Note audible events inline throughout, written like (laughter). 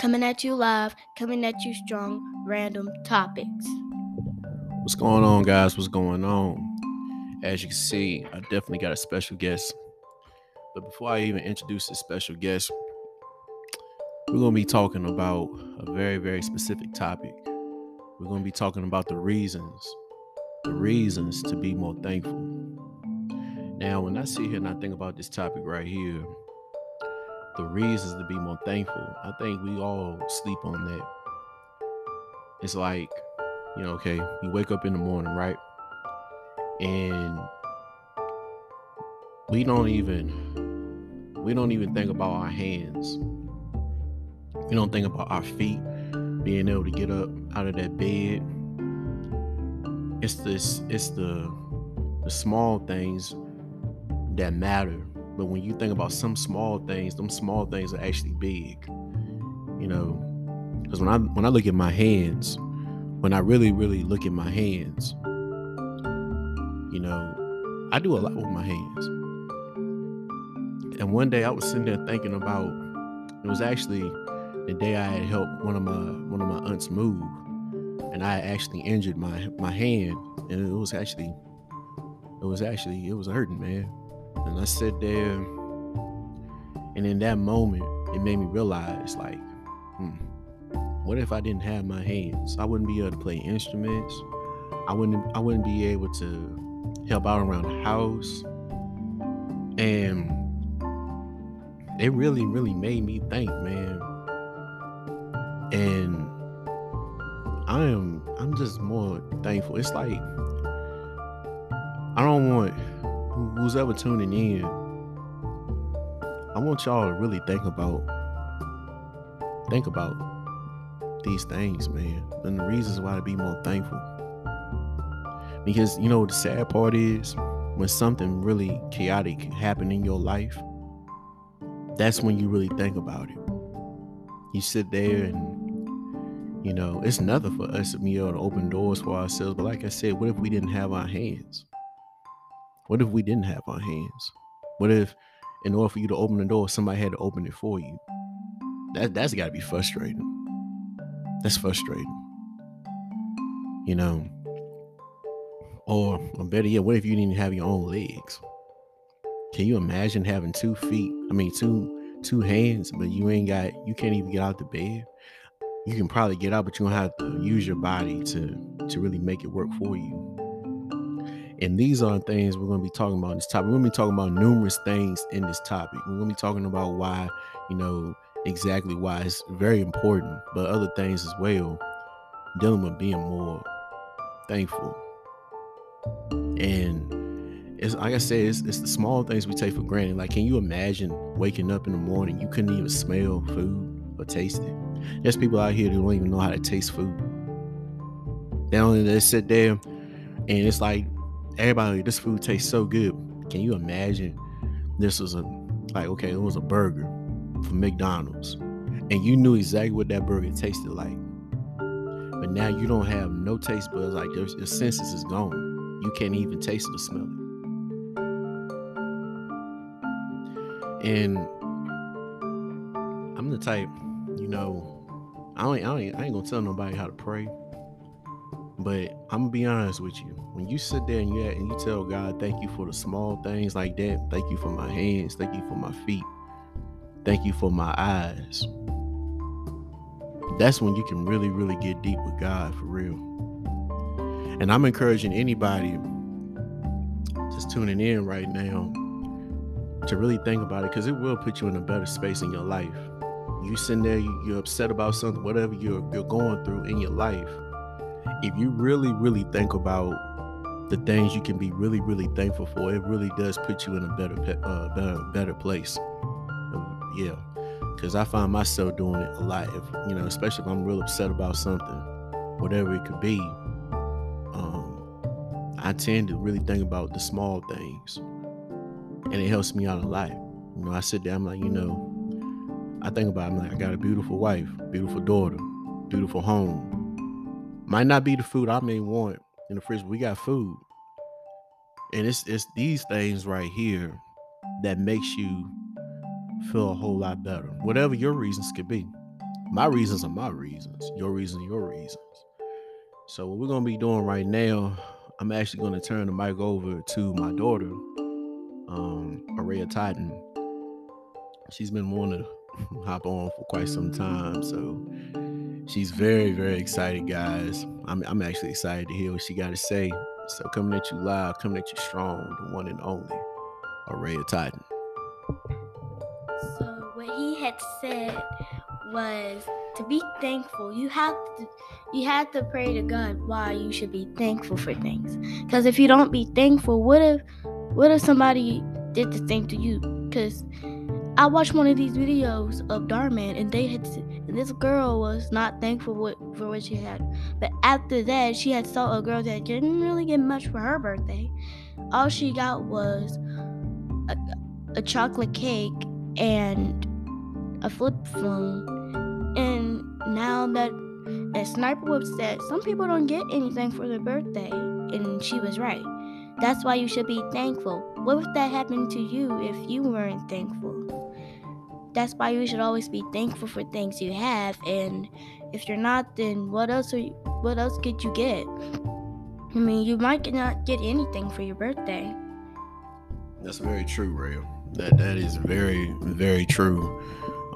Coming at you live, coming at you strong, random topics. What's going on, guys? What's going on? As you can see, I definitely got a special guest. But before I even introduce this special guest, we're going to be talking about a very, very specific topic. We're going to be talking about the reasons, the reasons to be more thankful. Now, when I sit here and I think about this topic right here, the reasons to be more thankful, I think we all sleep on that. It's like, you know, okay, you wake up in the morning, right? And we don't even we don't even think about our hands. We don't think about our feet being able to get up out of that bed. It's this it's the the small things that matter but when you think about some small things, them small things are actually big. You know, because when I when I look at my hands, when I really really look at my hands, you know, I do a lot with my hands. And one day I was sitting there thinking about it was actually the day I had helped one of my one of my aunts move, and I actually injured my my hand, and it was actually it was actually it was hurting, man. And I sat there, and in that moment, it made me realize, like, hmm, what if I didn't have my hands? I wouldn't be able to play instruments. I wouldn't. I wouldn't be able to help out around the house. And it really, really made me think, man. And I am. I'm just more thankful. It's like I don't want who's ever tuning in, I want y'all to really think about think about these things, man, and the reasons why to be more thankful. Because you know the sad part is when something really chaotic happen in your life, that's when you really think about it. You sit there and you know, it's nothing for us to be able to open doors for ourselves. But like I said, what if we didn't have our hands? What if we didn't have our hands? What if, in order for you to open the door, somebody had to open it for you? That that's got to be frustrating. That's frustrating. You know. Or, or better yet, what if you didn't have your own legs? Can you imagine having two feet? I mean, two two hands, but you ain't got you can't even get out the bed. You can probably get out, but you don't have to use your body to to really make it work for you. And these are things we're going to be talking about in this topic. We're going to be talking about numerous things in this topic. We're going to be talking about why, you know, exactly why it's very important, but other things as well, dealing with being more thankful. And it's like I said, it's, it's the small things we take for granted. Like, can you imagine waking up in the morning, you couldn't even smell food or taste it? There's people out here who don't even know how to taste food. They only they sit there and it's like everybody, this food tastes so good. Can you imagine this was a like okay, it was a burger from McDonald's, and you knew exactly what that burger tasted like. But now you don't have no taste buds, like your, your senses is gone. You can't even taste it or smell it. And I'm the type, you know, I ain't, I ain't, I ain't gonna tell nobody how to pray. But I'm gonna be honest with you. When you sit there and you and you tell God, "Thank you for the small things like that. Thank you for my hands. Thank you for my feet. Thank you for my eyes." That's when you can really, really get deep with God for real. And I'm encouraging anybody just tuning in right now to really think about it because it will put you in a better space in your life. You sitting there, you're upset about something, whatever you're you're going through in your life if you really, really think about the things you can be really, really thankful for, it really does put you in a better, uh, better, better place. Um, yeah, because I find myself doing it a lot. If you know, especially if I'm real upset about something, whatever it could be, um, I tend to really think about the small things, and it helps me out a lot. You know, I sit there, I'm like, you know, I think about, I'm like, I got a beautiful wife, beautiful daughter, beautiful home, might not be the food I may want in the fridge, we got food. And it's it's these things right here that makes you feel a whole lot better. Whatever your reasons could be. my reasons are my reasons. Your reasons, your reasons. So what we're gonna be doing right now, I'm actually gonna turn the mic over to my daughter, um, Maria Titan. She's been wanting to (laughs) hop on for quite some time, so she's very, very excited, guys. I'm, I'm actually excited to hear what she got to say. So coming at you live, coming at you strong, the one and only Araya Titan. So what he had said was to be thankful. You have to you have to pray to God why you should be thankful for things. Because if you don't be thankful, what if what if somebody did the same to you? Because I watched one of these videos of Dhar Mann, and they had and this girl was not thankful what, for what she had. But after that, she had saw a girl that didn't really get much for her birthday. All she got was a, a chocolate cake and a flip phone. And now that and Sniper Whip said some people don't get anything for their birthday, and she was right. That's why you should be thankful. What if that happened to you if you weren't thankful? that's why you should always be thankful for things you have and if you're not then what else are you, what else could you get? I mean you might not get anything for your birthday. That's very true ray that that is very very true.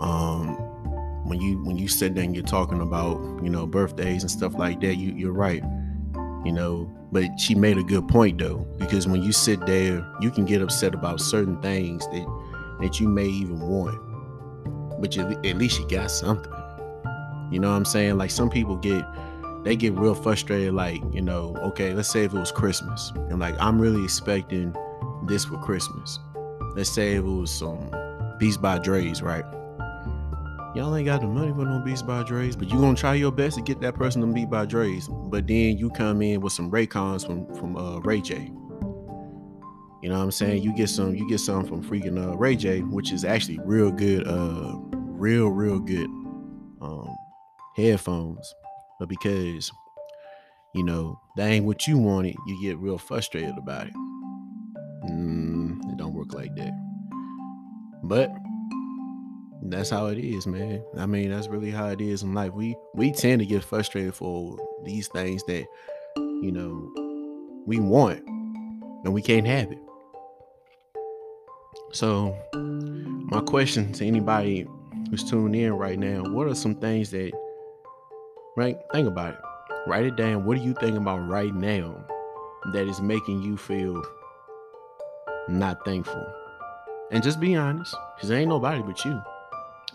Um when you when you sit there and you're talking about you know birthdays and stuff like that you you're right you know but she made a good point though because when you sit there you can get upset about certain things that that you may even want but you, at least you got something. You know what I'm saying? Like some people get they get real frustrated like, you know, okay, let's say if it was Christmas and like I'm really expecting this for Christmas. Let's say it was um, some Beats by Dre's, right? Y'all ain't got the money for no Beats by Dre's, but you gonna try your best to get that person to Beats by Dre's. But then you come in with some Raycons from from uh, Ray J. You know what I'm saying? You get some, you get some from freaking uh, Ray J, which is actually real good, uh, real, real good um, headphones. But because you know that ain't what you wanted, you get real frustrated about it. Mm, it don't work like that. But that's how it is, man. I mean, that's really how it is in life. We we tend to get frustrated for these things that you know we want and we can't have it. So, my question to anybody who's tuning in right now, what are some things that, right? Think about it. Write it down. What are you thinking about right now that is making you feel not thankful? And just be honest, because ain't nobody but you.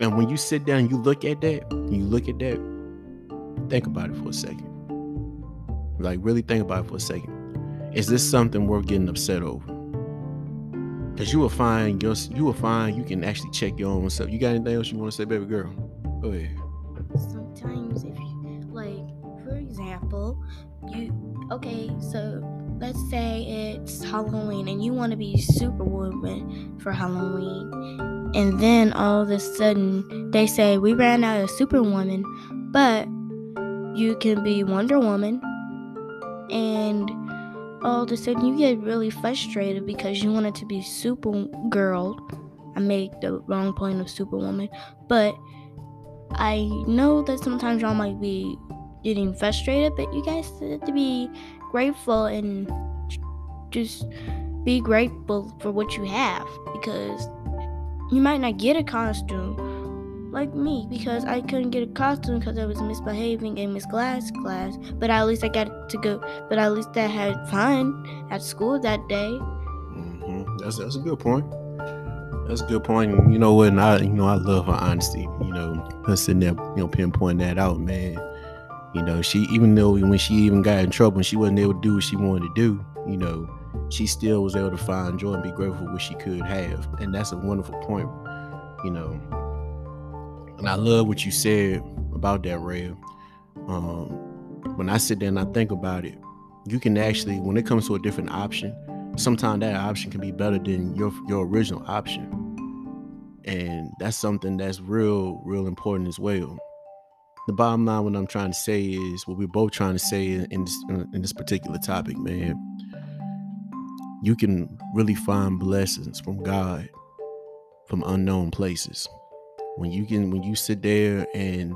And when you sit down, you look at that, you look at that, think about it for a second. Like, really think about it for a second. Is this something worth getting upset over? Cause you will find your you will find you can actually check your own stuff. You got anything else you want to say, baby girl? Go ahead. Sometimes if you like, for example, you okay, so let's say it's Halloween and you want to be Superwoman for Halloween, and then all of a sudden they say we ran out of Superwoman, but you can be Wonder Woman, and all of a sudden you get really frustrated because you wanted to be Supergirl. I made the wrong point of Superwoman, but I know that sometimes y'all might be getting frustrated, but you guys have to be grateful and just be grateful for what you have because you might not get a costume like me because I couldn't get a costume because I was misbehaving in Miss Glass class. But at least I got to go. But at least I had fun at school that day. Mm-hmm. That's that's a good point. That's a good point. You know what? I you know I love her honesty. You know, her sitting there, you know, pinpointing that out, man. You know, she even though when she even got in trouble and she wasn't able to do what she wanted to do, you know, she still was able to find joy and be grateful for what she could have, and that's a wonderful point. You know, and I love what you said about that, Ray. Um, when I sit there and I think about it, you can actually, when it comes to a different option, sometimes that option can be better than your your original option, and that's something that's real, real important as well. The bottom line, what I'm trying to say is, what we're both trying to say in this, in this particular topic, man. You can really find blessings from God from unknown places when you can when you sit there and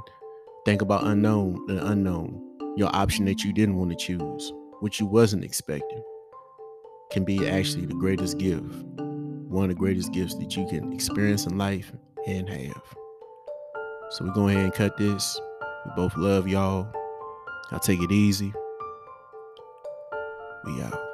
think about unknown the unknown your option that you didn't want to choose which you wasn't expecting can be actually the greatest gift one of the greatest gifts that you can experience in life and have so we're go ahead and cut this we both love y'all. I'll take it easy. We out